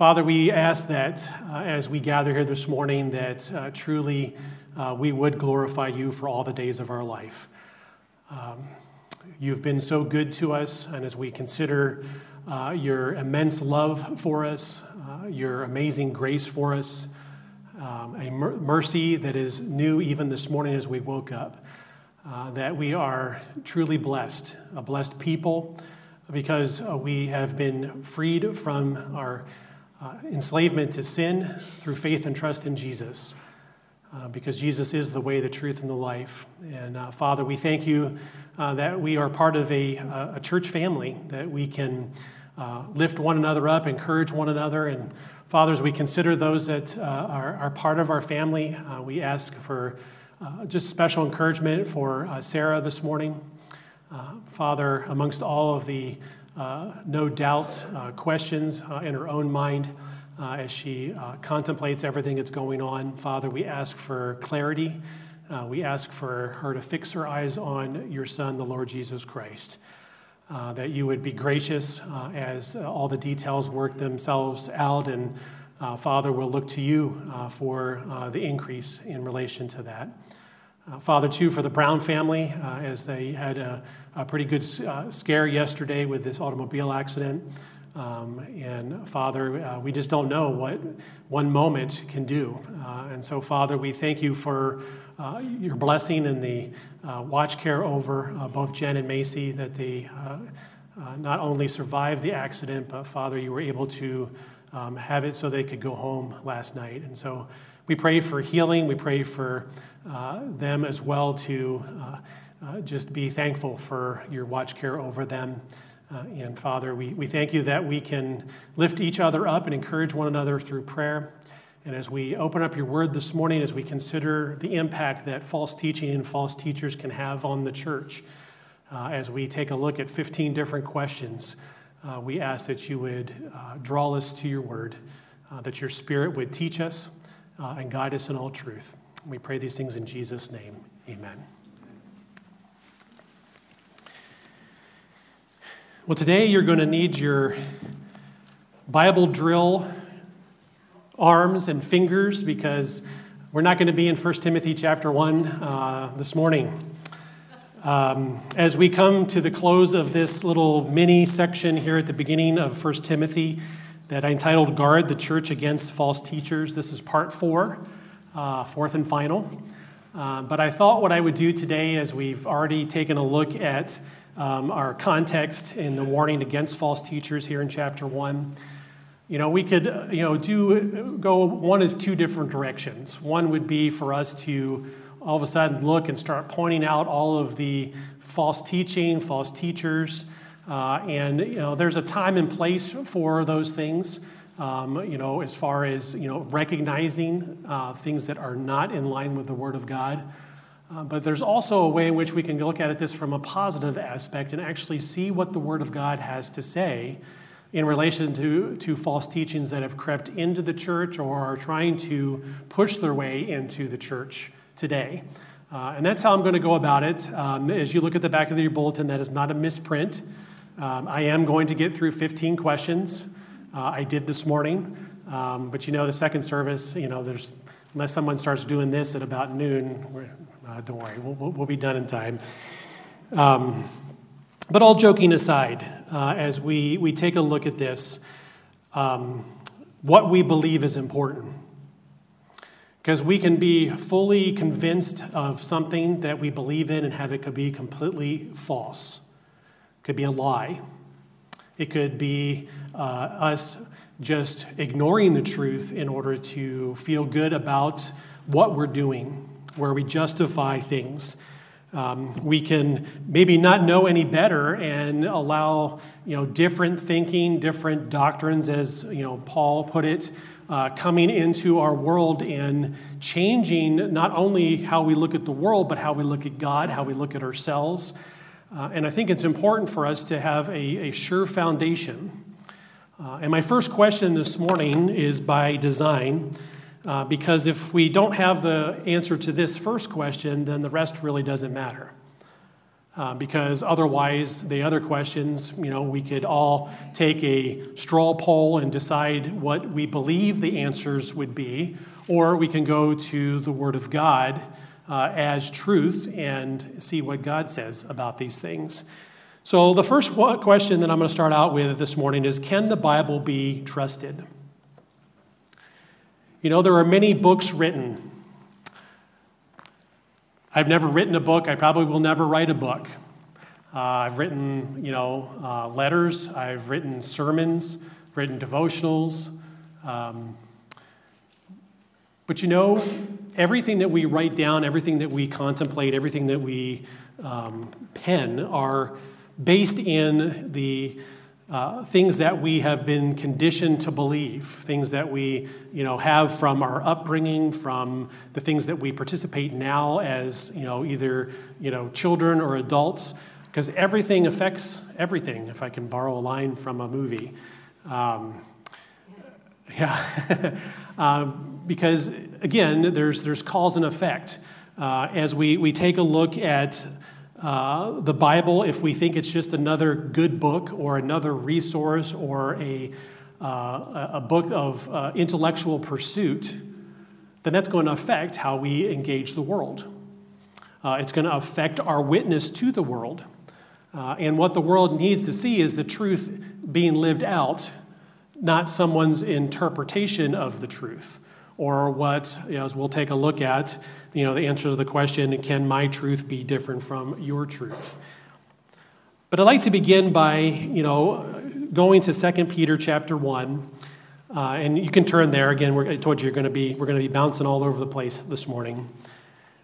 Father, we ask that uh, as we gather here this morning, that uh, truly uh, we would glorify you for all the days of our life. Um, you've been so good to us, and as we consider uh, your immense love for us, uh, your amazing grace for us, um, a mer- mercy that is new even this morning as we woke up, that we are truly blessed, a blessed people, because we have been freed from our uh, enslavement to sin through faith and trust in Jesus. Uh, because Jesus is the way, the truth, and the life. And uh, Father, we thank you uh, that we are part of a, a church family, that we can uh, lift one another up, encourage one another. And Father, as we consider those that uh, are, are, part of our family, uh, we ask for just special encouragement for Sarah this morning. Father, amongst all of the no doubt questions in her own mind, uh, as she uh, contemplates everything that's going on. Father, we ask for clarity. Uh, we ask for her to fix her eyes on your Son, the Lord Jesus Christ. Uh, that you would be gracious uh, as uh, all the details work themselves out. And Father, we'll look to you for the increase in relation to that. Father, too, for the Brown family, as they had a, a pretty good scare yesterday with this automobile accident. Um, and Father, uh, we just don't know what one moment can do. Uh, and so, Father, we thank you for uh, your blessing and the uh, watch care over uh, both Jen and Macy, that they uh, not only survived the accident, but Father, you were able to um, have it so they could go home last night. And so we pray for healing. We pray for them as well to just be thankful for your watch care over them. Uh, and Father, we, we thank you that we can lift each other up and encourage one another through prayer. And as we open up your word this morning, as we consider the impact that false teaching and false teachers can have on the church, uh, as we take a look at 15 different questions, uh, we ask that you would uh, draw us to your word, uh, that your spirit would teach us uh, and guide us in all truth. We pray these things in Jesus' name. Amen. Well, today you're going to need your Bible drill arms and fingers because we're not going to be in 1 Timothy chapter 1 uh, this morning. Um, as we come to the close of this little mini section here at the beginning of 1 Timothy that I entitled Guard the Church Against False Teachers, this is part four, uh, fourth and final. Uh, but I thought what I would do today, as we've already taken a look at um, our context in the warning against false teachers here in chapter 1. You know, we could, uh, you know, do go one of two different directions. One would be for us to all of a sudden look and start pointing out all of the false teaching, false teachers, uh, and you know, there's a time and place for those things. Um, you know, as far as you know, recognizing uh, things that are not in line with the Word of God. Uh, but there's also a way in which we can look at it this from a positive aspect and actually see what the Word of God has to say in relation to, to false teachings that have crept into the church or are trying to push their way into the church today. Uh, and that's how I'm going to go about it. Um, as you look at the back of your bulletin, that is not a misprint. Um, I am going to get through 15 questions. Uh, I did this morning. Um, but you know, the second service, you know, there's unless someone starts doing this at about noon, uh, don't worry, we'll, we'll, be done in time. Um, but all joking aside, uh, as we, we take a look at this, um, what we believe is important. Because we can be fully convinced of something that we believe in and have it could be completely false. It could be a lie. It could be uh, us just ignoring the truth in order to feel good about what we're doing where we justify things. Um, we can maybe not know any better and allow you know different thinking, different doctrines, as you know Paul put it, uh, coming into our world and changing not only how we look at the world, but how we look at God, how we look at ourselves. Uh, and I think it's important for us to have a, a sure foundation. Uh, and my first question this morning is by design. Uh, because if we don't have the answer to this first question, then the rest really doesn't matter. Uh, because otherwise, the other questions, you know, we could all take a straw poll and decide what we believe the answers would be, or we can go to the Word of God uh, as truth and see what God says about these things. So, the first question that I'm going to start out with this morning is Can the Bible be trusted? You know, there are many books written. I've never written a book. I probably will never write a book. Uh, I've written, you know, uh, letters. I've written sermons, written devotionals. Um, but you know, everything that we write down, everything that we contemplate, everything that we um, pen are based in the uh, things that we have been conditioned to believe, things that we you know, have from our upbringing, from the things that we participate now as you know, either you know, children or adults, because everything affects everything, if I can borrow a line from a movie. Um, yeah, um, because again, there's, there's cause and effect. Uh, as we, we take a look at uh, the Bible, if we think it's just another good book or another resource or a, uh, a book of uh, intellectual pursuit, then that's going to affect how we engage the world. Uh, it's going to affect our witness to the world. Uh, and what the world needs to see is the truth being lived out, not someone's interpretation of the truth or what, as we'll take a look at, you know, the answer to the question, can my truth be different from your truth? But I'd like to begin by, you know, going to 2 Peter chapter 1. Uh, and you can turn there. Again, I told you you're going to be, we're going to be bouncing all over the place this morning.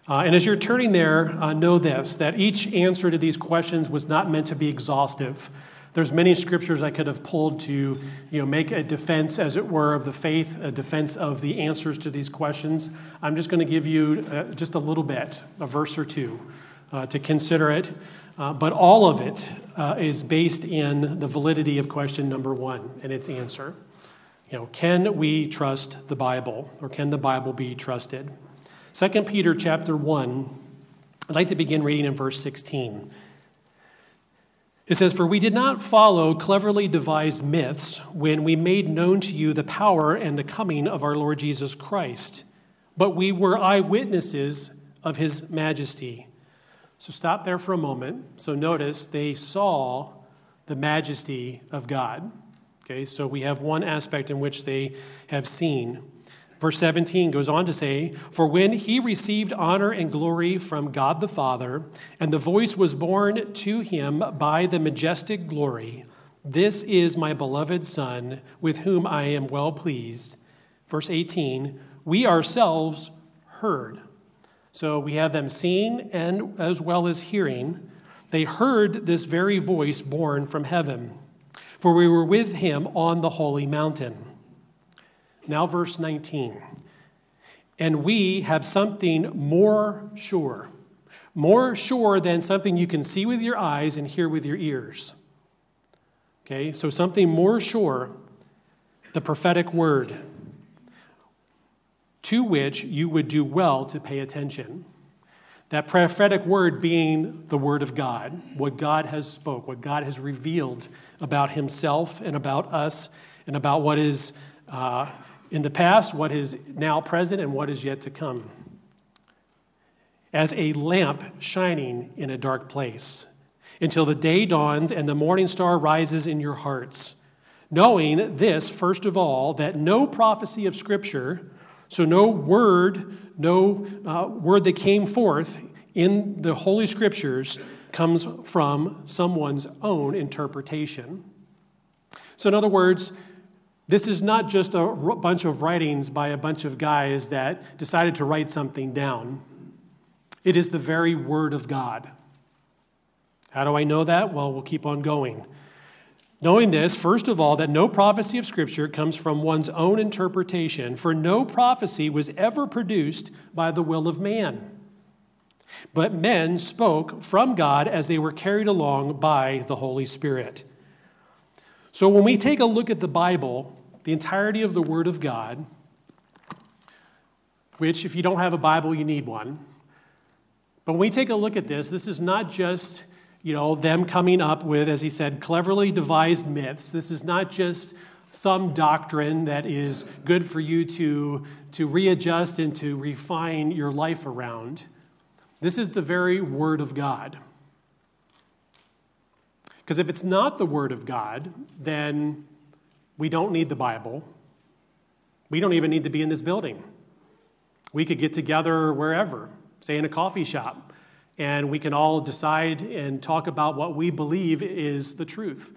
Uh, and as you're turning there, uh, know this that each answer to these questions was not meant to be exhaustive. There's many scriptures I could have pulled to you know, make a defense, as it were, of the faith, a defense of the answers to these questions. I'm just going to give you uh, just a little bit, a verse or two, uh, to consider it. Uh, but all of it uh, is based in the validity of question number one and its answer. You know, can we trust the Bible, or can the Bible be trusted? 2 Peter chapter 1, I'd like to begin reading in verse 16. It says, For we did not follow cleverly devised myths when we made known to you the power and the coming of our Lord Jesus Christ, but we were eyewitnesses of his majesty. So stop there for a moment. So notice they saw the majesty of God. Okay, so we have one aspect in which they have seen. Verse 17 goes on to say, For when he received honor and glory from God the Father, and the voice was borne to him by the majestic glory, This is my beloved Son, with whom I am well pleased. Verse 18, we ourselves heard. So we have them seeing and as well as hearing. They heard this very voice born from heaven, for we were with him on the holy mountain. Now, verse 19. And we have something more sure, more sure than something you can see with your eyes and hear with your ears. Okay, so something more sure, the prophetic word, to which you would do well to pay attention. That prophetic word being the word of God, what God has spoke, what God has revealed about himself and about us and about what is uh, in the past, what is now present, and what is yet to come. As a lamp shining in a dark place, until the day dawns and the morning star rises in your hearts. Knowing this, first of all, that no prophecy of Scripture, so no word, no uh, word that came forth in the Holy Scriptures, comes from someone's own interpretation. So, in other words, this is not just a bunch of writings by a bunch of guys that decided to write something down. It is the very Word of God. How do I know that? Well, we'll keep on going. Knowing this, first of all, that no prophecy of Scripture comes from one's own interpretation, for no prophecy was ever produced by the will of man. But men spoke from God as they were carried along by the Holy Spirit. So when we take a look at the Bible, the entirety of the Word of God, which, if you don't have a Bible, you need one. But when we take a look at this, this is not just you know, them coming up with, as he said, cleverly devised myths. This is not just some doctrine that is good for you to, to readjust and to refine your life around. This is the very Word of God. Because if it's not the Word of God, then we don't need the Bible. We don't even need to be in this building. We could get together wherever, say in a coffee shop, and we can all decide and talk about what we believe is the truth.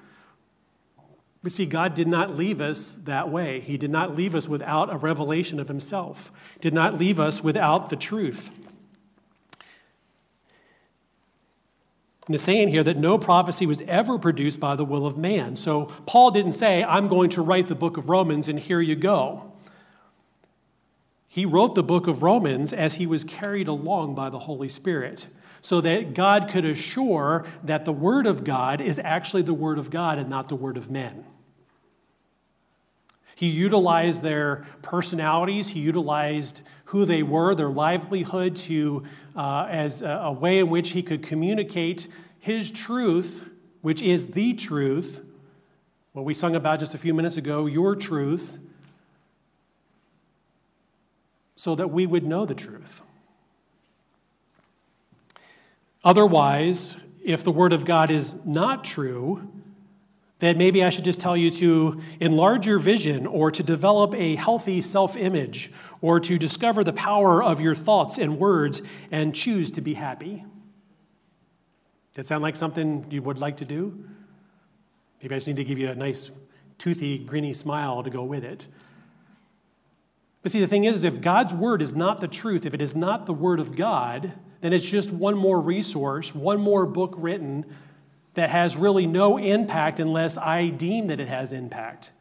But see, God did not leave us that way. He did not leave us without a revelation of Himself, did not leave us without the truth. And it's saying here that no prophecy was ever produced by the will of man. So Paul didn't say, I'm going to write the book of Romans and here you go. He wrote the book of Romans as he was carried along by the Holy Spirit so that God could assure that the Word of God is actually the Word of God and not the Word of men. He utilized their personalities, he utilized who they were, their livelihood, to, uh, as a, a way in which he could communicate his truth, which is the truth, what we sung about just a few minutes ago, your truth, so that we would know the truth. Otherwise, if the Word of God is not true, then maybe I should just tell you to enlarge your vision or to develop a healthy self image or to discover the power of your thoughts and words and choose to be happy. That sound like something you would like to do? Maybe I just need to give you a nice, toothy, grinny smile to go with it. But see, the thing is, if God's word is not the truth, if it is not the word of God, then it's just one more resource, one more book written that has really no impact unless I deem that it has impact.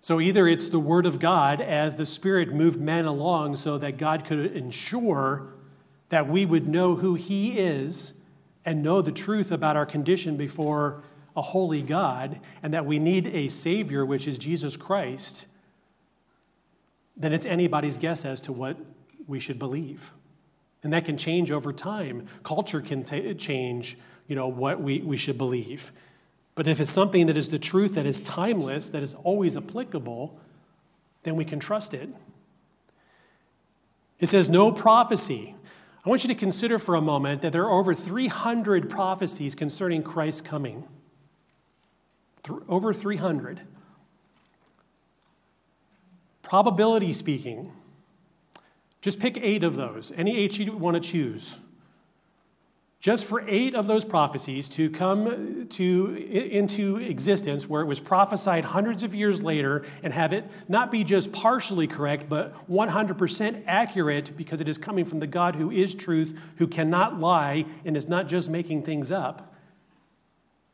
So either it's the Word of God as the Spirit moved men along so that God could ensure that we would know who He is and know the truth about our condition before a holy God, and that we need a Savior, which is Jesus Christ, then it's anybody's guess as to what we should believe. And that can change over time. Culture can t- change, you know, what we, we should believe. But if it's something that is the truth, that is timeless, that is always applicable, then we can trust it. It says, no prophecy. I want you to consider for a moment that there are over 300 prophecies concerning Christ's coming. Th- over 300. Probability speaking, just pick eight of those, any eight you want to choose. Just for eight of those prophecies to come to, into existence, where it was prophesied hundreds of years later, and have it not be just partially correct, but 100% accurate because it is coming from the God who is truth, who cannot lie, and is not just making things up.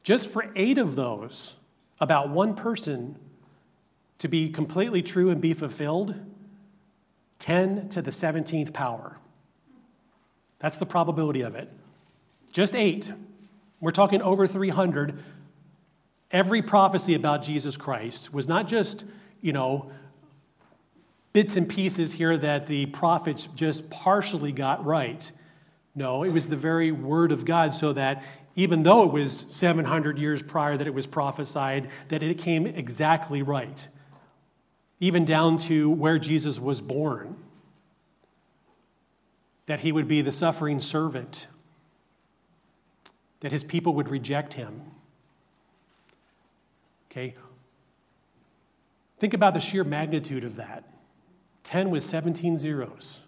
Just for eight of those, about one person to be completely true and be fulfilled, 10 to the 17th power. That's the probability of it. Just eight. We're talking over 300. Every prophecy about Jesus Christ was not just, you know, bits and pieces here that the prophets just partially got right. No, it was the very word of God, so that even though it was 700 years prior that it was prophesied, that it came exactly right even down to where Jesus was born, that he would be the suffering servant, that his people would reject him. Okay? Think about the sheer magnitude of that 10 with 17 zeros.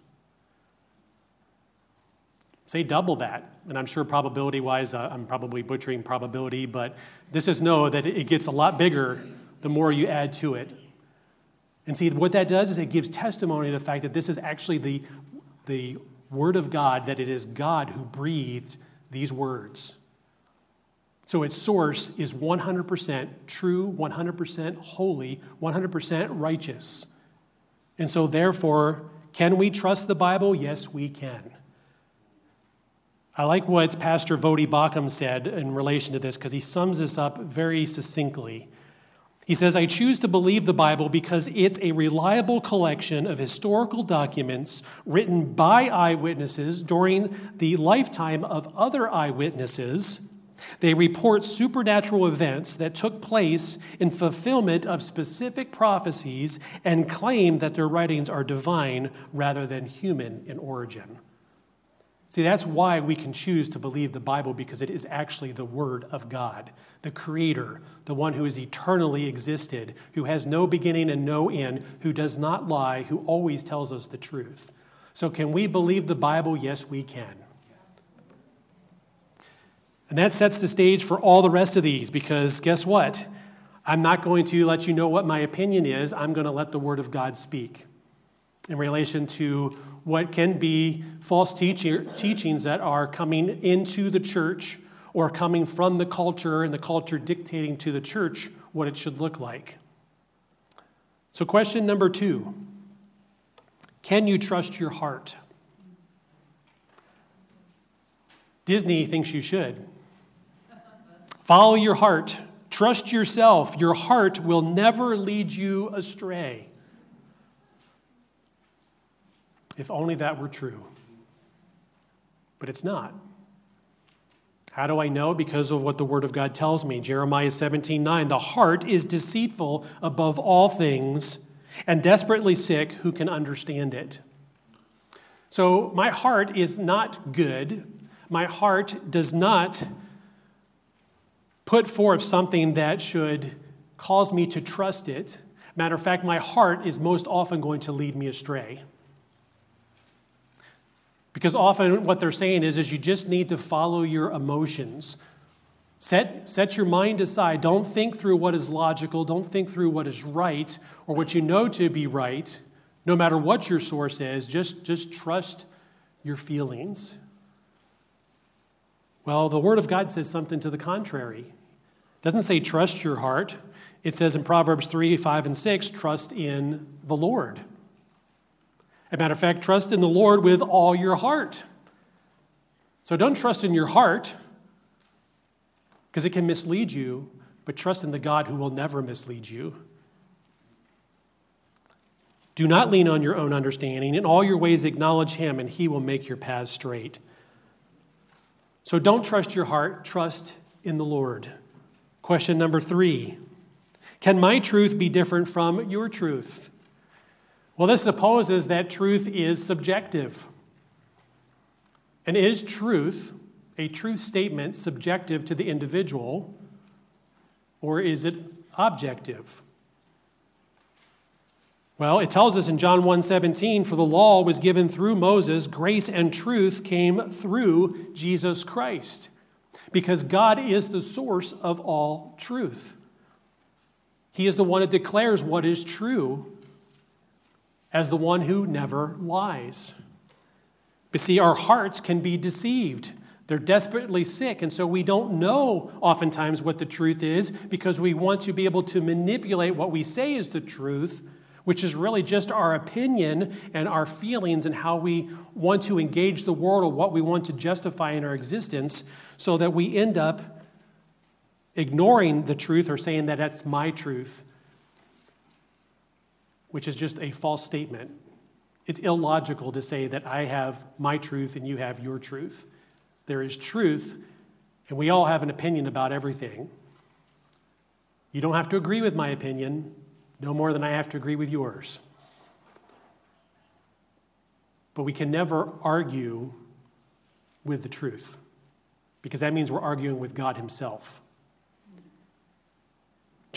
Say double that. And I'm sure probability wise, uh, I'm probably butchering probability, but this is know that it gets a lot bigger the more you add to it. And see, what that does is it gives testimony to the fact that this is actually the, the Word of God, that it is God who breathed these words. So its source is 100% true, 100% holy, 100% righteous. And so, therefore, can we trust the Bible? Yes, we can. I like what Pastor Voddie Baucham said in relation to this because he sums this up very succinctly. He says, I choose to believe the Bible because it's a reliable collection of historical documents written by eyewitnesses during the lifetime of other eyewitnesses. They report supernatural events that took place in fulfillment of specific prophecies and claim that their writings are divine rather than human in origin. See, that's why we can choose to believe the Bible because it is actually the Word of God, the Creator, the one who has eternally existed, who has no beginning and no end, who does not lie, who always tells us the truth. So, can we believe the Bible? Yes, we can. And that sets the stage for all the rest of these because guess what? I'm not going to let you know what my opinion is. I'm going to let the Word of God speak in relation to what can be false teachings that are coming into the church or coming from the culture and the culture dictating to the church what it should look like. So, question number two Can you trust your heart? Disney thinks you should. Follow your heart. Trust yourself. Your heart will never lead you astray. If only that were true. But it's not. How do I know? Because of what the Word of God tells me. Jeremiah 17 9. The heart is deceitful above all things and desperately sick. Who can understand it? So, my heart is not good. My heart does not put forth something that should cause me to trust it. Matter of fact, my heart is most often going to lead me astray. Because often what they're saying is, is you just need to follow your emotions. Set, set your mind aside. Don't think through what is logical. Don't think through what is right or what you know to be right, no matter what your source is. Just, just trust your feelings. Well, the Word of God says something to the contrary. It doesn't say trust your heart. It says in Proverbs 3, 5, and 6, trust in the Lord. A matter of fact, trust in the Lord with all your heart. So don't trust in your heart because it can mislead you, but trust in the God who will never mislead you. Do not lean on your own understanding. In all your ways, acknowledge Him, and He will make your paths straight. So don't trust your heart, trust in the Lord. Question number three Can my truth be different from your truth? Well, this supposes that truth is subjective. And is truth, a truth statement, subjective to the individual, or is it objective? Well, it tells us in John 1:17, for the law was given through Moses, grace and truth came through Jesus Christ. Because God is the source of all truth. He is the one that declares what is true as the one who never lies. But see, our hearts can be deceived. They're desperately sick, and so we don't know oftentimes what the truth is because we want to be able to manipulate what we say is the truth, which is really just our opinion and our feelings and how we want to engage the world or what we want to justify in our existence, so that we end up ignoring the truth or saying that that's my truth which is just a false statement. It's illogical to say that I have my truth and you have your truth. There is truth, and we all have an opinion about everything. You don't have to agree with my opinion, no more than I have to agree with yours. But we can never argue with the truth because that means we're arguing with God Himself.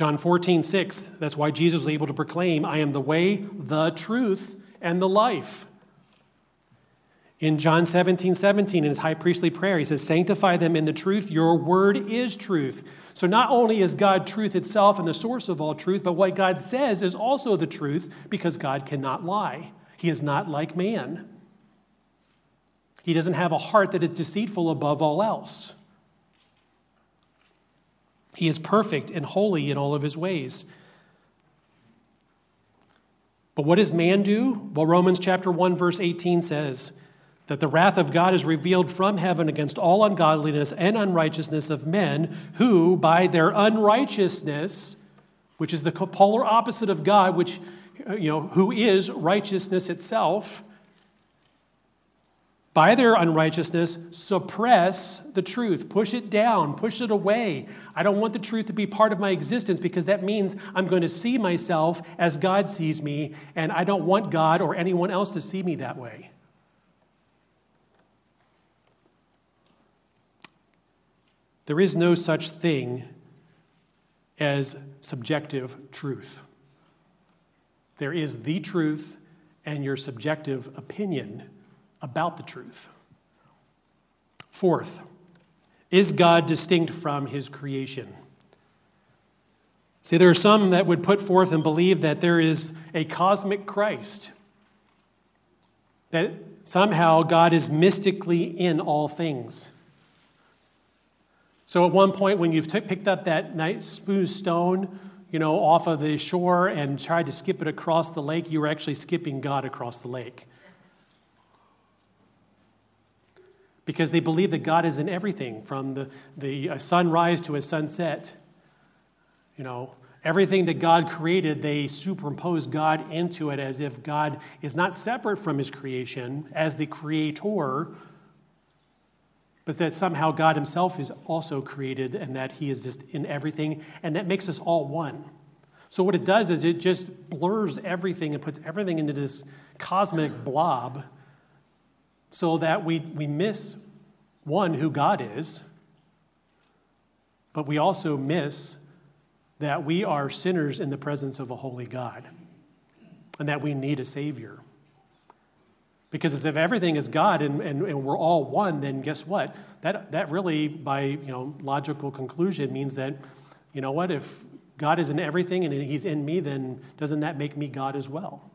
John 14, 6, that's why Jesus was able to proclaim, I am the way, the truth, and the life. In John 17, 17, in his high priestly prayer, he says, Sanctify them in the truth. Your word is truth. So not only is God truth itself and the source of all truth, but what God says is also the truth because God cannot lie. He is not like man. He doesn't have a heart that is deceitful above all else. He is perfect and holy in all of his ways. But what does man do? Well, Romans chapter 1 verse 18 says that the wrath of God is revealed from heaven against all ungodliness and unrighteousness of men who by their unrighteousness which is the polar opposite of God, which, you know, who is righteousness itself, by their unrighteousness, suppress the truth, push it down, push it away. I don't want the truth to be part of my existence because that means I'm going to see myself as God sees me, and I don't want God or anyone else to see me that way. There is no such thing as subjective truth. There is the truth and your subjective opinion about the truth. Fourth, is God distinct from his creation? See, there are some that would put forth and believe that there is a cosmic Christ, that somehow God is mystically in all things. So at one point, when you've t- picked up that nice smooth stone, you know, off of the shore and tried to skip it across the lake, you were actually skipping God across the lake. Because they believe that God is in everything, from the, the uh, sunrise to a sunset. You know, everything that God created, they superimpose God into it as if God is not separate from his creation as the creator, but that somehow God Himself is also created and that He is just in everything, and that makes us all one. So, what it does is it just blurs everything and puts everything into this cosmic blob so that we, we miss one, who God is, but we also miss that we are sinners in the presence of a holy God and that we need a Savior. Because if everything is God and, and, and, we're all one, then guess what? That, that really, by you know, logical conclusion, means that, you know what, if God is in everything and He's in me, then doesn't that make me God as well?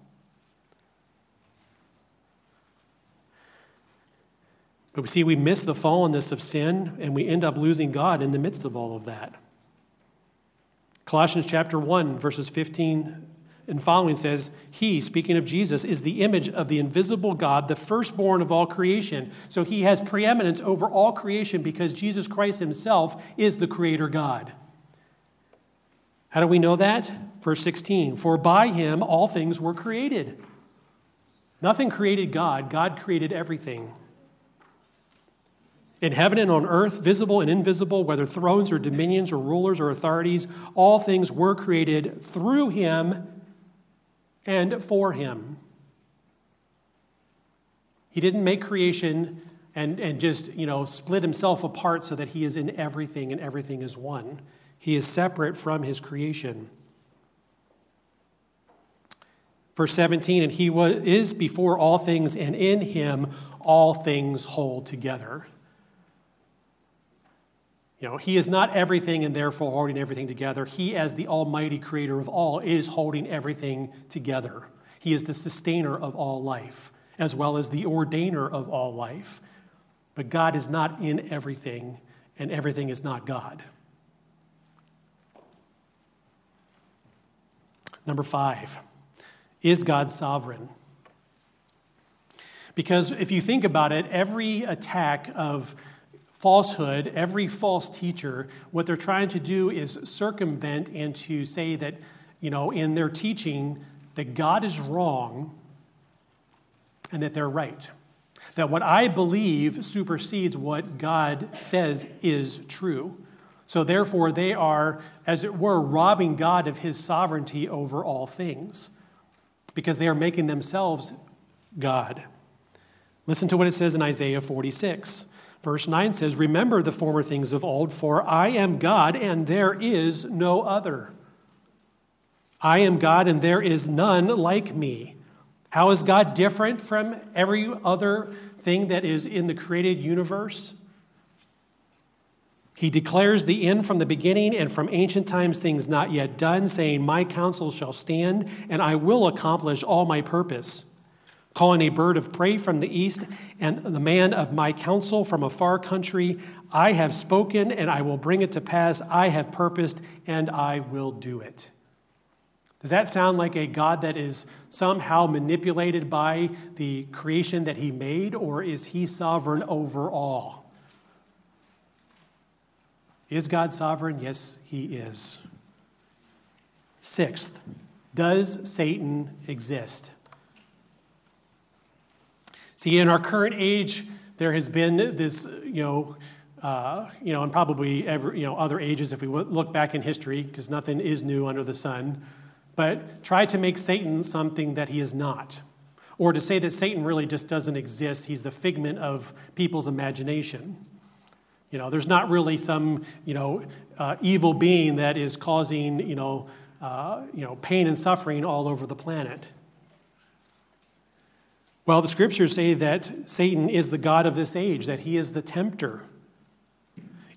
But we see we miss the fallenness of sin and we end up losing God in the midst of all of that. Colossians chapter 1, verses 15 and following says, He, speaking of Jesus, is the image of the invisible God, the firstborn of all creation. So he has preeminence over all creation because Jesus Christ himself is the creator God. How do we know that? Verse 16 For by him all things were created. Nothing created God, God created everything. In heaven and on earth, visible and invisible, whether thrones or dominions or rulers or authorities, all things were created through him and for him. He didn't make creation and, and just, you know, split himself apart so that he is in everything and everything is one. He is separate from his creation. Verse 17, and he was, is before all things, and in him all things hold together. You know, he is not everything and therefore holding everything together. He, as the almighty creator of all, is holding everything together. He is the sustainer of all life, as well as the ordainer of all life. But God is not in everything, and everything is not God. Number five, is God sovereign? Because if you think about it, every attack of falsehood, every false teacher, what they're trying to do is circumvent and to say that, you know, in their teaching, that God is wrong and that they're right. That what I believe supersedes what God says is true. So therefore, they are, as it were, robbing God of his sovereignty over all things because they are making themselves God. Listen to what it says in Isaiah 46. Verse 9 says, Remember the former things of old, for I am God and there is no other. I am God and there is none like me. How is God different from every other thing that is in the created universe? He declares the end from the beginning and from ancient times things not yet done, saying, My counsel shall stand, and I will accomplish all my purpose calling a bird of prey from the east and the man of my counsel from a far country. I have spoken and I will bring it to pass. I have purposed and I will do it. Does that sound like a God that is somehow manipulated by the creation that he made, or is he sovereign over all? Is God sovereign? Yes, he is. Sixth, does Satan exist? See, in our current age, there has been this, you know, uh, you know, and probably every, you know, other ages if we look back in history, because nothing is new under the sun, but try to make Satan something that he is not. Or to say that Satan really just doesn't exist, he's the figment of people's imagination. You know, there's not really some, you know, uh, evil being that is causing, you know, uh, you know, pain and suffering all over the planet. Well, the scriptures say that Satan is the God of this age, that he is the tempter.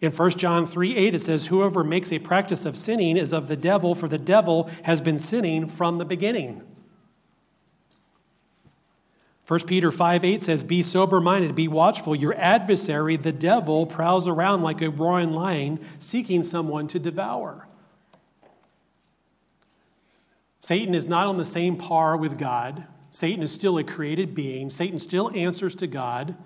In 1 John 3 8, it says, Whoever makes a practice of sinning is of the devil, for the devil has been sinning from the beginning. 1 Peter 5 8 says, Be sober minded, be watchful. Your adversary, the devil, prowls around like a roaring lion, seeking someone to devour. Satan is not on the same par with God. Satan is still a created being. Satan still answers to God.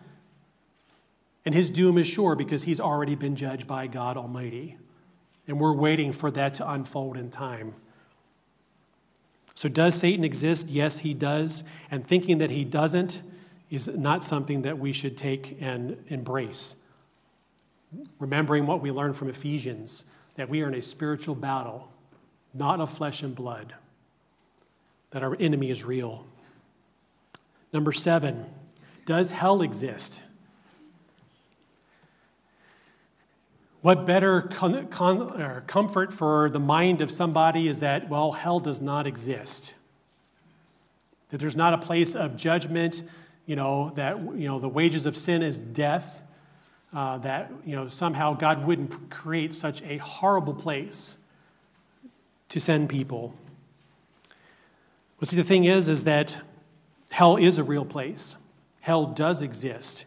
And his doom is sure because he's already been judged by God Almighty. And we're waiting for that to unfold in time. So, does Satan exist? Yes, he does. And thinking that he doesn't is not something that we should take and embrace. Remembering what we learned from Ephesians that we are in a spiritual battle, not of flesh and blood, that our enemy is real. Number seven, does hell exist? What better con- con- comfort for the mind of somebody is that, well, hell does not exist. That there's not a place of judgment, you know, that, you know, the wages of sin is death, uh, that, you know, somehow God wouldn't create such a horrible place to send people. But see, the thing is, is that hell is a real place. Hell does exist.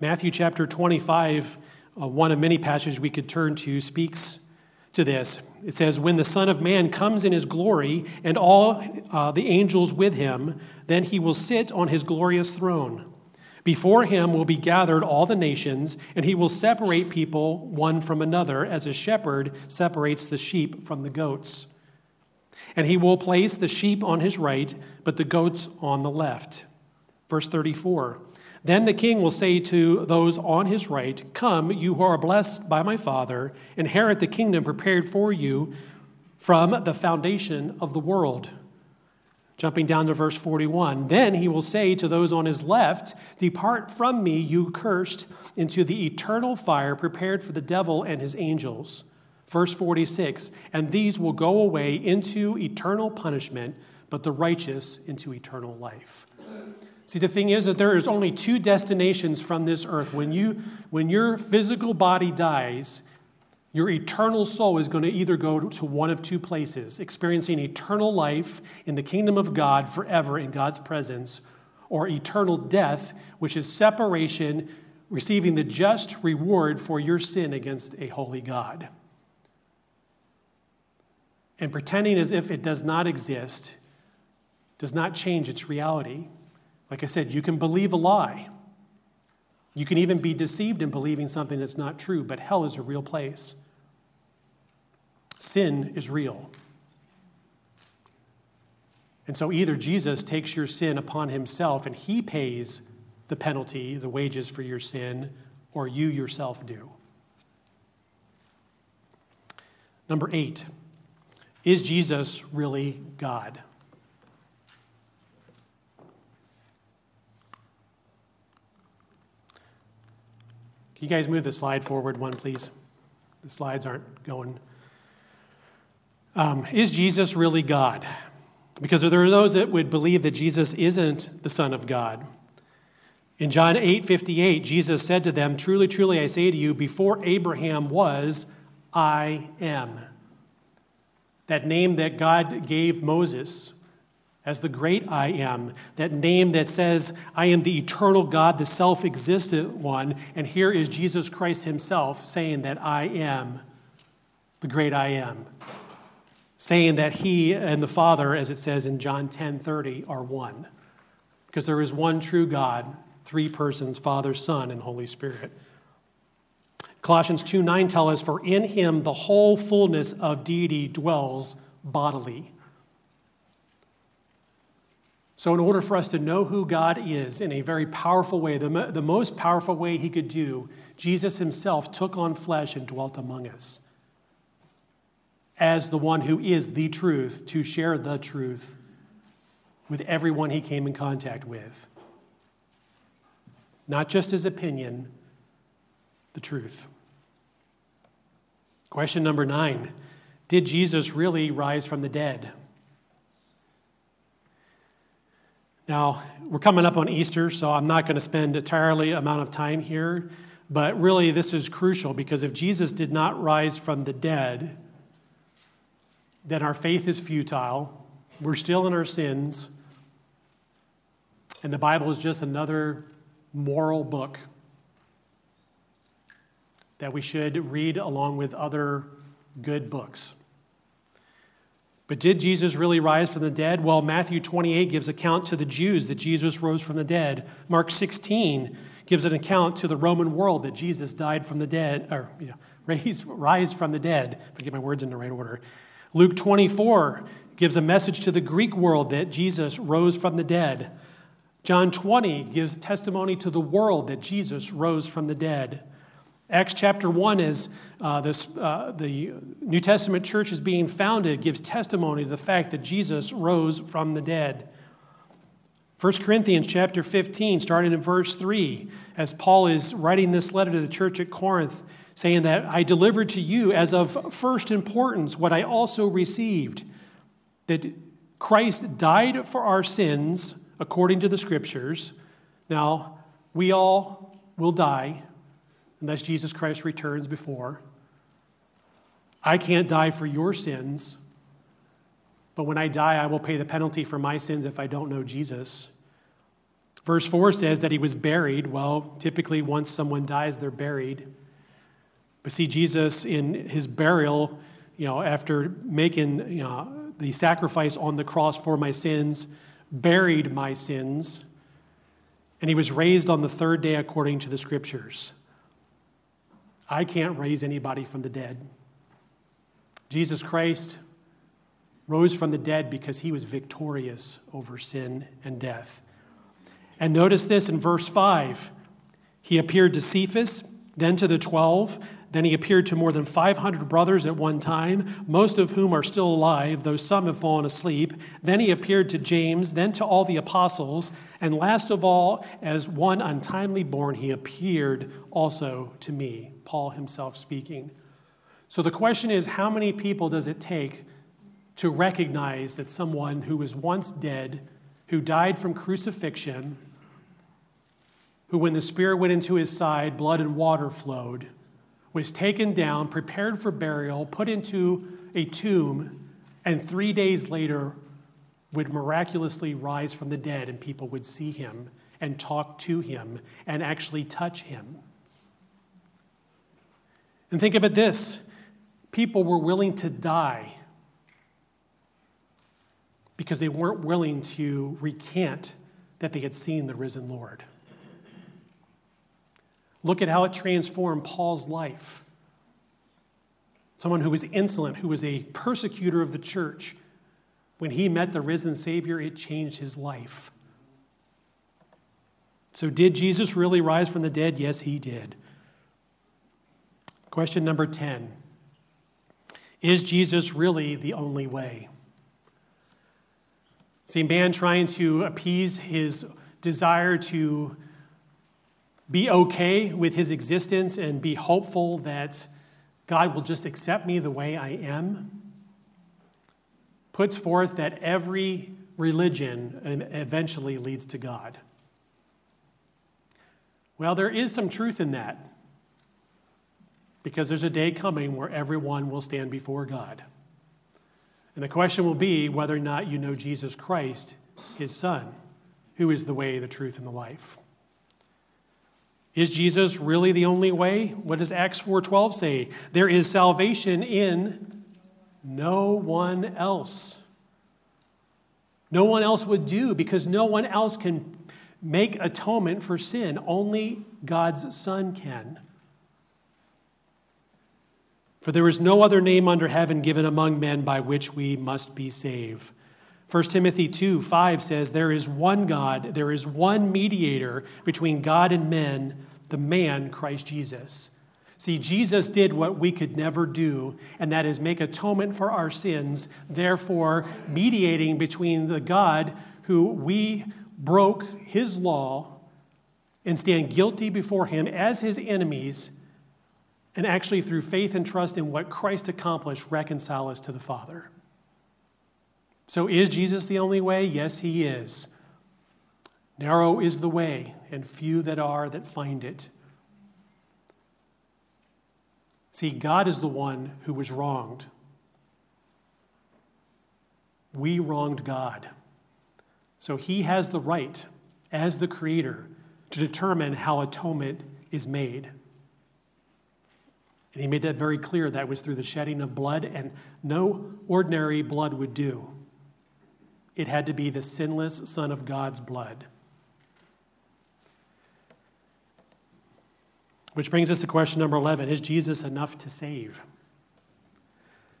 Matthew chapter 25 uh, one of many passages we could turn to speaks to this. It says, When the Son of Man comes in his glory and all uh, the angels with him, then he will sit on his glorious throne. Before him will be gathered all the nations, and he will separate people one from another, as a shepherd separates the sheep from the goats. And he will place the sheep on his right, but the goats on the left. Verse 34 then the king will say to those on his right, Come, you who are blessed by my Father, inherit the kingdom prepared for you from the foundation of the world. Jumping down to verse 41, then he will say to those on his left, Depart from me, you cursed, into the eternal fire prepared for the devil and his angels. Verse 46, and these will go away into eternal punishment, but the righteous into eternal life. See, the thing is that there is only two destinations from this earth. When, you, when your physical body dies, your eternal soul is going to either go to one of two places, experiencing eternal life in the kingdom of God forever in God's presence, or eternal death, which is separation, receiving the just reward for your sin against a holy God. And pretending as if it does not exist does not change its reality. Like I said, you can believe a lie. You can even be deceived in believing something that's not true, but hell is a real place. Sin is real. And so either Jesus takes your sin upon himself and he pays the penalty, the wages for your sin, or you yourself do. Number eight, is Jesus really God? Can you guys move the slide forward one, please? The slides aren't going. Um, is Jesus really God? Because there are those that would believe that Jesus isn't the Son of God. In John 8 58, Jesus said to them, Truly, truly, I say to you, before Abraham was, I am. That name that God gave Moses as the great I am, that name that says, I am the eternal God, the self existent one. And here is Jesus Christ himself saying that I am the great I am, saying that he and the Father, as it says in John 10 30, are one. Because there is one true God, three persons Father, Son, and Holy Spirit. Colossians 2 9 tell us, For in him the whole fullness of deity dwells bodily. So, in order for us to know who God is in a very powerful way, the, the most powerful way he could do, Jesus himself took on flesh and dwelt among us as the one who is the truth to share the truth with everyone he came in contact with. Not just his opinion, the truth. Question number nine Did Jesus really rise from the dead? Now, we're coming up on Easter, so I'm not going to spend entirely amount of time here, but really this is crucial because if Jesus did not rise from the dead, then our faith is futile. We're still in our sins. And the Bible is just another moral book that we should read along with other good books. But did Jesus really rise from the dead? Well, Matthew 28 gives account to the Jews that Jesus rose from the dead. Mark 16 gives an account to the Roman world that Jesus died from the dead, or you know, raised, rise from the dead. If I get my words in the right order. Luke 24 gives a message to the Greek world that Jesus rose from the dead. John 20 gives testimony to the world that Jesus rose from the dead. Acts chapter 1 is uh, this, uh, the New Testament church is being founded, gives testimony to the fact that Jesus rose from the dead. 1 Corinthians chapter 15, starting in verse 3, as Paul is writing this letter to the church at Corinth, saying that I delivered to you as of first importance what I also received that Christ died for our sins according to the scriptures. Now, we all will die unless Jesus Christ returns before. I can't die for your sins, but when I die, I will pay the penalty for my sins if I don't know Jesus. Verse 4 says that he was buried. Well, typically, once someone dies, they're buried. But see, Jesus, in his burial, you know, after making you know, the sacrifice on the cross for my sins, buried my sins, and he was raised on the third day according to the scriptures. I can't raise anybody from the dead. Jesus Christ rose from the dead because he was victorious over sin and death. And notice this in verse 5 he appeared to Cephas, then to the 12, then he appeared to more than 500 brothers at one time, most of whom are still alive, though some have fallen asleep. Then he appeared to James, then to all the apostles, and last of all, as one untimely born, he appeared also to me. Paul himself speaking. So the question is how many people does it take to recognize that someone who was once dead, who died from crucifixion, who, when the Spirit went into his side, blood and water flowed, was taken down, prepared for burial, put into a tomb, and three days later would miraculously rise from the dead, and people would see him and talk to him and actually touch him. And think of it this people were willing to die because they weren't willing to recant that they had seen the risen Lord. Look at how it transformed Paul's life. Someone who was insolent, who was a persecutor of the church, when he met the risen Savior, it changed his life. So, did Jesus really rise from the dead? Yes, he did. Question number 10 Is Jesus really the only way? See, man trying to appease his desire to be okay with his existence and be hopeful that God will just accept me the way I am, puts forth that every religion eventually leads to God. Well, there is some truth in that because there's a day coming where everyone will stand before God. And the question will be whether or not you know Jesus Christ, his son, who is the way, the truth, and the life. Is Jesus really the only way? What does Acts 4:12 say? There is salvation in no one else. No one else would do because no one else can make atonement for sin. Only God's Son can. For there is no other name under heaven given among men by which we must be saved. 1 Timothy 2 5 says, There is one God, there is one mediator between God and men, the man Christ Jesus. See, Jesus did what we could never do, and that is make atonement for our sins, therefore, mediating between the God who we broke his law and stand guilty before him as his enemies and actually, through faith and trust in what Christ accomplished, reconcile us to the Father. So, is Jesus the only way? Yes, he is. Narrow is the way, and few that are that find it. See, God is the one who was wronged. We wronged God. So he has the right, as the Creator, to determine how atonement is made. And he made that very clear that was through the shedding of blood, and no ordinary blood would do. It had to be the sinless Son of God's blood. Which brings us to question number 11 Is Jesus enough to save?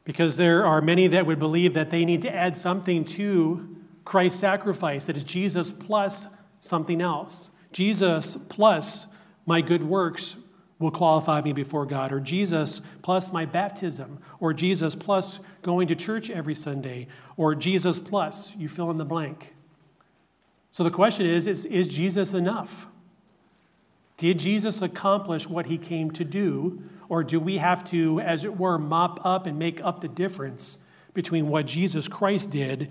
Because there are many that would believe that they need to add something to Christ's sacrifice, that is Jesus plus something else. Jesus plus my good works will qualify me before God, or Jesus plus my baptism, or Jesus plus going to church every Sunday, or Jesus plus you fill in the blank. So the question is, is, is Jesus enough? Did Jesus accomplish what he came to do, or do we have to, as it were, mop up and make up the difference between what Jesus Christ did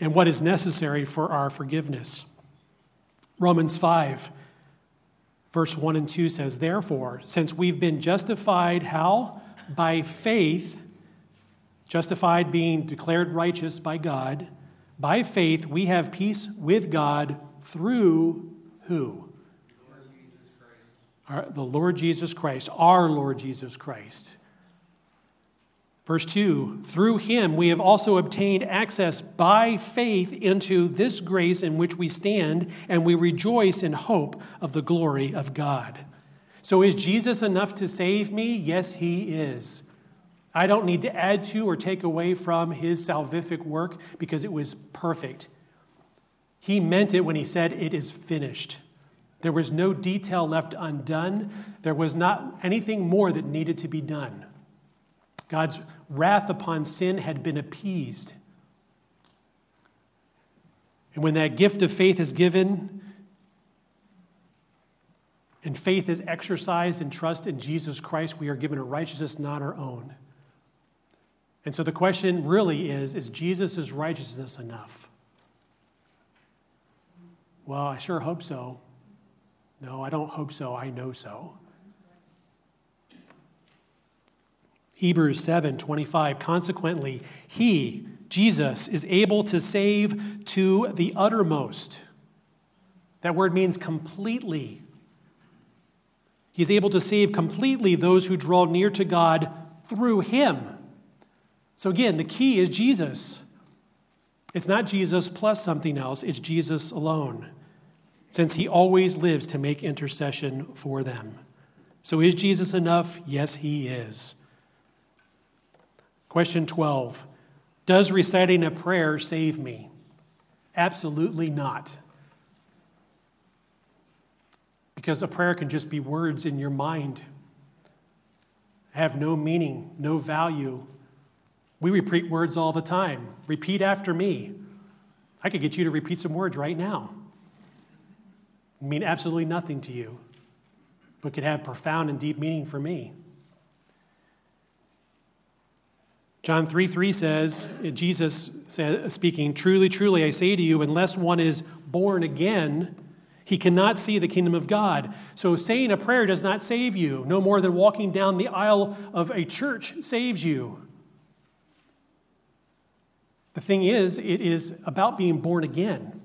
and what is necessary for our forgiveness? Romans 5 Verse 1 and 2 says, Therefore, since we've been justified, how? By faith, justified being declared righteous by God, by faith we have peace with God through who? Lord our, the Lord Jesus Christ, our Lord Jesus Christ. Verse 2 Through him we have also obtained access by faith into this grace in which we stand, and we rejoice in hope of the glory of God. So, is Jesus enough to save me? Yes, he is. I don't need to add to or take away from his salvific work because it was perfect. He meant it when he said, It is finished. There was no detail left undone, there was not anything more that needed to be done. God's wrath upon sin had been appeased. And when that gift of faith is given, and faith is exercised in trust in Jesus Christ, we are given a righteousness not our own. And so the question really is is Jesus' righteousness enough? Well, I sure hope so. No, I don't hope so. I know so. Hebrews 7 25. Consequently, he, Jesus, is able to save to the uttermost. That word means completely. He's able to save completely those who draw near to God through him. So, again, the key is Jesus. It's not Jesus plus something else, it's Jesus alone, since he always lives to make intercession for them. So, is Jesus enough? Yes, he is. Question 12 Does reciting a prayer save me? Absolutely not. Because a prayer can just be words in your mind, have no meaning, no value. We repeat words all the time. Repeat after me. I could get you to repeat some words right now. mean absolutely nothing to you, but could have profound and deep meaning for me. John 3 3 says, Jesus said, speaking, Truly, truly, I say to you, unless one is born again, he cannot see the kingdom of God. So saying a prayer does not save you, no more than walking down the aisle of a church saves you. The thing is, it is about being born again.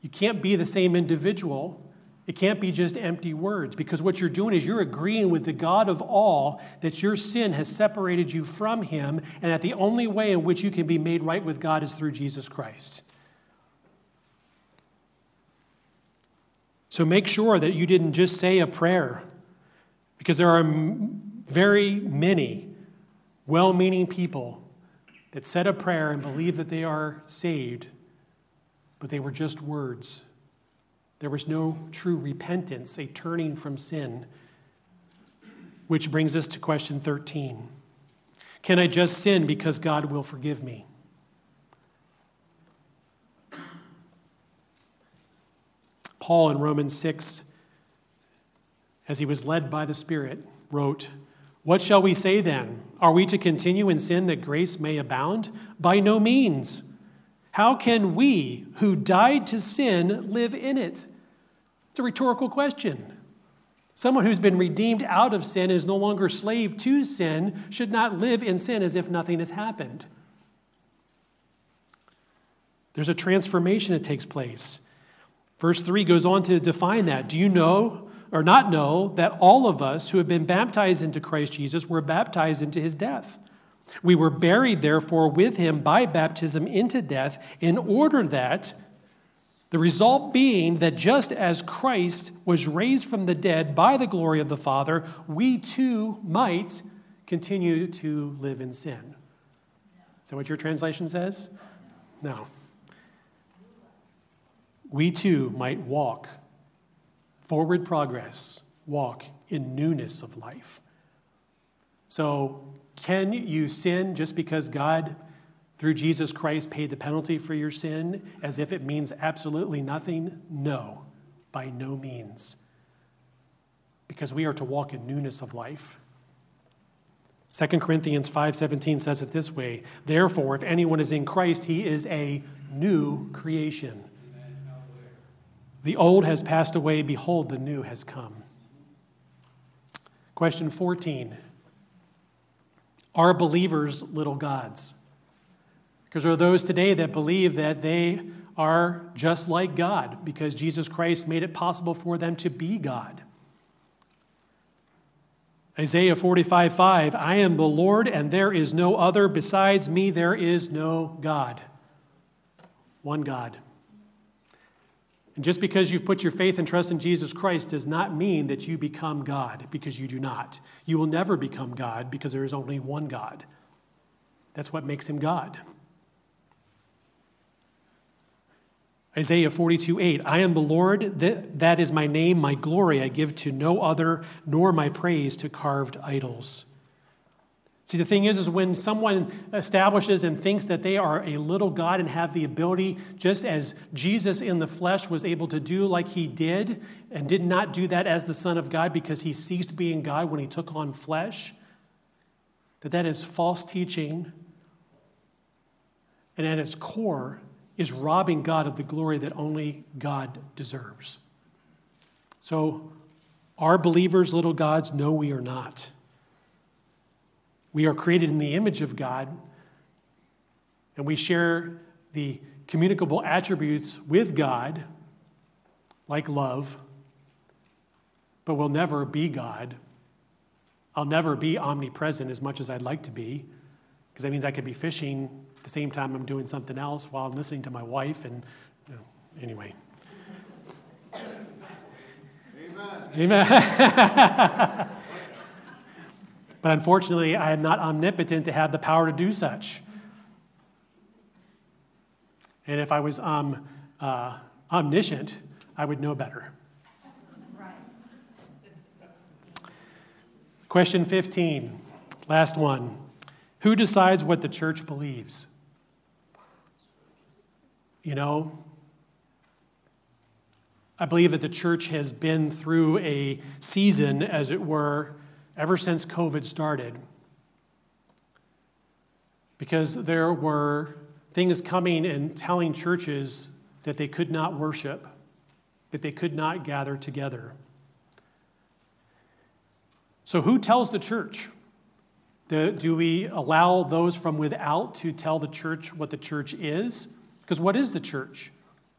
You can't be the same individual it can't be just empty words because what you're doing is you're agreeing with the God of all that your sin has separated you from Him and that the only way in which you can be made right with God is through Jesus Christ. So make sure that you didn't just say a prayer because there are very many well meaning people that said a prayer and believe that they are saved, but they were just words. There was no true repentance, a turning from sin. Which brings us to question 13 Can I just sin because God will forgive me? Paul in Romans 6, as he was led by the Spirit, wrote, What shall we say then? Are we to continue in sin that grace may abound? By no means. How can we who died to sin live in it? It's a rhetorical question. Someone who's been redeemed out of sin is no longer slave to sin, should not live in sin as if nothing has happened. There's a transformation that takes place. Verse 3 goes on to define that. Do you know or not know that all of us who have been baptized into Christ Jesus were baptized into his death? We were buried, therefore, with him by baptism into death, in order that, the result being that just as Christ was raised from the dead by the glory of the Father, we too might continue to live in sin. Is that what your translation says? No we too might walk forward progress, walk in newness of life. So, can you sin just because God, through Jesus Christ, paid the penalty for your sin as if it means absolutely nothing? No, by no means. Because we are to walk in newness of life. 2 Corinthians 5:17 says it this way, therefore if anyone is in Christ he is a new creation. The old has passed away, behold, the new has come. Question 14 Are believers little gods? Because there are those today that believe that they are just like God because Jesus Christ made it possible for them to be God. Isaiah 45 5 I am the Lord, and there is no other. Besides me, there is no God. One God. And just because you've put your faith and trust in Jesus Christ does not mean that you become God, because you do not. You will never become God because there is only one God. That's what makes him God. Isaiah 42, 8, I am the Lord, that, is my name, my glory I give to no other, nor my praise to carved idols. See, the thing is, is when someone establishes and thinks that they are a little God and have the ability, just as Jesus in the flesh was able to do like he did, and did not do that as the Son of God because he ceased being God when he took on flesh, that that is false teaching, and at its core is robbing God of the glory that only God deserves. So, are believers little gods? No, we are not. We are created in the image of God, and we share the communicable attributes with God, like love, but we'll never be God. I'll never be omnipresent as much as I'd like to be, because that means I could be fishing at the same time I'm doing something else while I'm listening to my wife. And you know, anyway. Amen. Amen. But unfortunately, I am not omnipotent to have the power to do such. And if I was um, uh, omniscient, I would know better. Right. Question 15, last one. Who decides what the church believes? You know, I believe that the church has been through a season, as it were, ever since COVID started. Because there were things coming and telling churches that they could not worship, that they could not gather together. So, who tells the church? Do we allow those from without to tell the church what the church is? Because what is the church?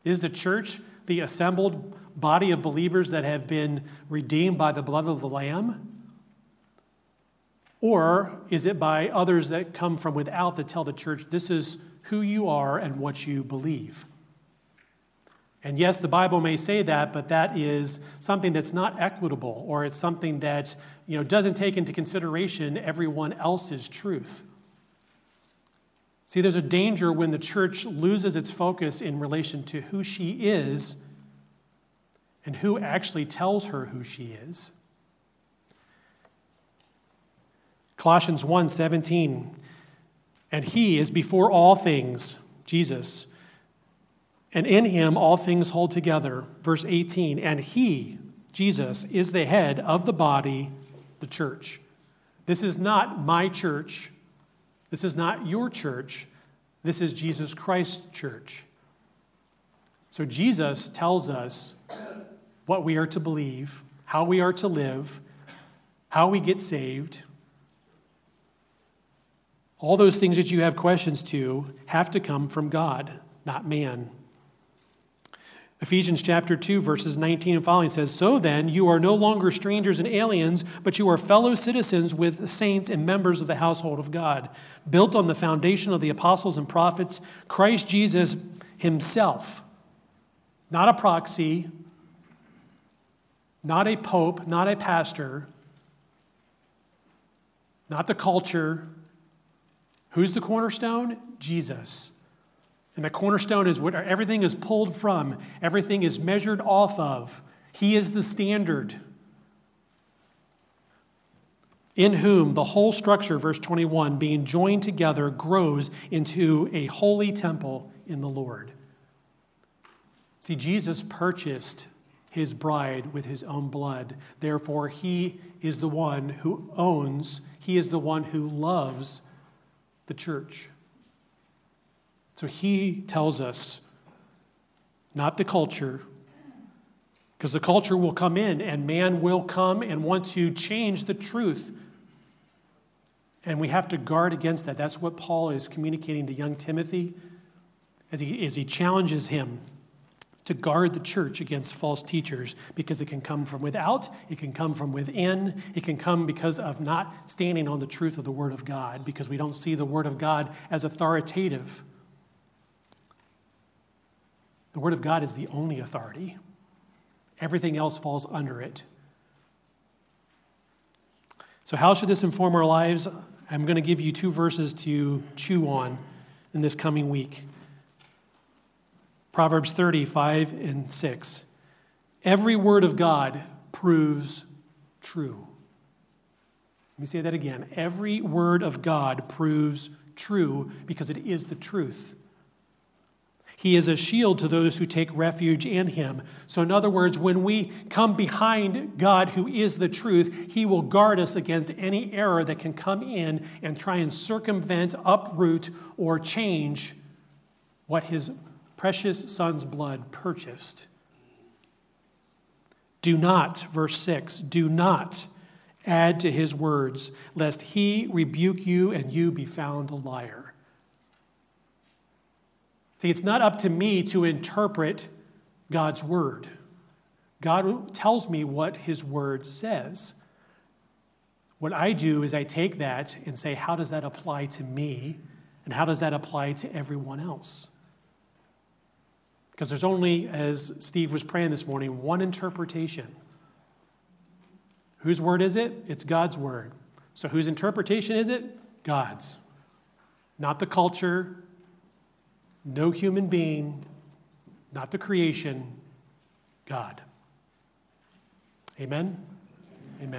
Is the church the assembled body of believers that have been redeemed by the blood of the Lamb? Or is it by others that come from without that tell the church this is who you are and what you believe? And yes, the Bible may say that, but that is something that's not equitable, or it's something that you know, doesn't take into consideration everyone else's truth. See, there's a danger when the church loses its focus in relation to who she is and who actually tells her who she is. Colossians 1:17 And he is before all things, Jesus, and in him all things hold together. Verse 18, and he, Jesus, is the head of the body, the church. This is not my church. This is not your church. This is Jesus Christ's church. So Jesus tells us what we are to believe, how we are to live, how we get saved. All those things that you have questions to have to come from God, not man. Ephesians chapter 2, verses 19 and following says, So then, you are no longer strangers and aliens, but you are fellow citizens with saints and members of the household of God, built on the foundation of the apostles and prophets, Christ Jesus himself. Not a proxy, not a pope, not a pastor, not the culture. Who's the cornerstone? Jesus. And the cornerstone is what everything is pulled from, everything is measured off of. He is the standard. In whom the whole structure, verse 21, being joined together, grows into a holy temple in the Lord. See, Jesus purchased his bride with his own blood. Therefore, he is the one who owns, he is the one who loves the church. So he tells us, not the culture, because the culture will come in and man will come and want to change the truth. And we have to guard against that. That's what Paul is communicating to young Timothy as he, as he challenges him to guard the church against false teachers because it can come from without, it can come from within, it can come because of not standing on the truth of the Word of God, because we don't see the Word of God as authoritative. The Word of God is the only authority, everything else falls under it. So, how should this inform our lives? I'm going to give you two verses to chew on in this coming week Proverbs 35 and 6. Every word of God proves true. Let me say that again. Every word of God proves true because it is the truth. He is a shield to those who take refuge in him. So, in other words, when we come behind God, who is the truth, he will guard us against any error that can come in and try and circumvent, uproot, or change what his precious son's blood purchased. Do not, verse 6, do not add to his words, lest he rebuke you and you be found a liar. See, it's not up to me to interpret God's word. God tells me what his word says. What I do is I take that and say, how does that apply to me? And how does that apply to everyone else? Because there's only, as Steve was praying this morning, one interpretation. Whose word is it? It's God's word. So whose interpretation is it? God's. Not the culture, no human being, not the creation, God. Amen? Amen.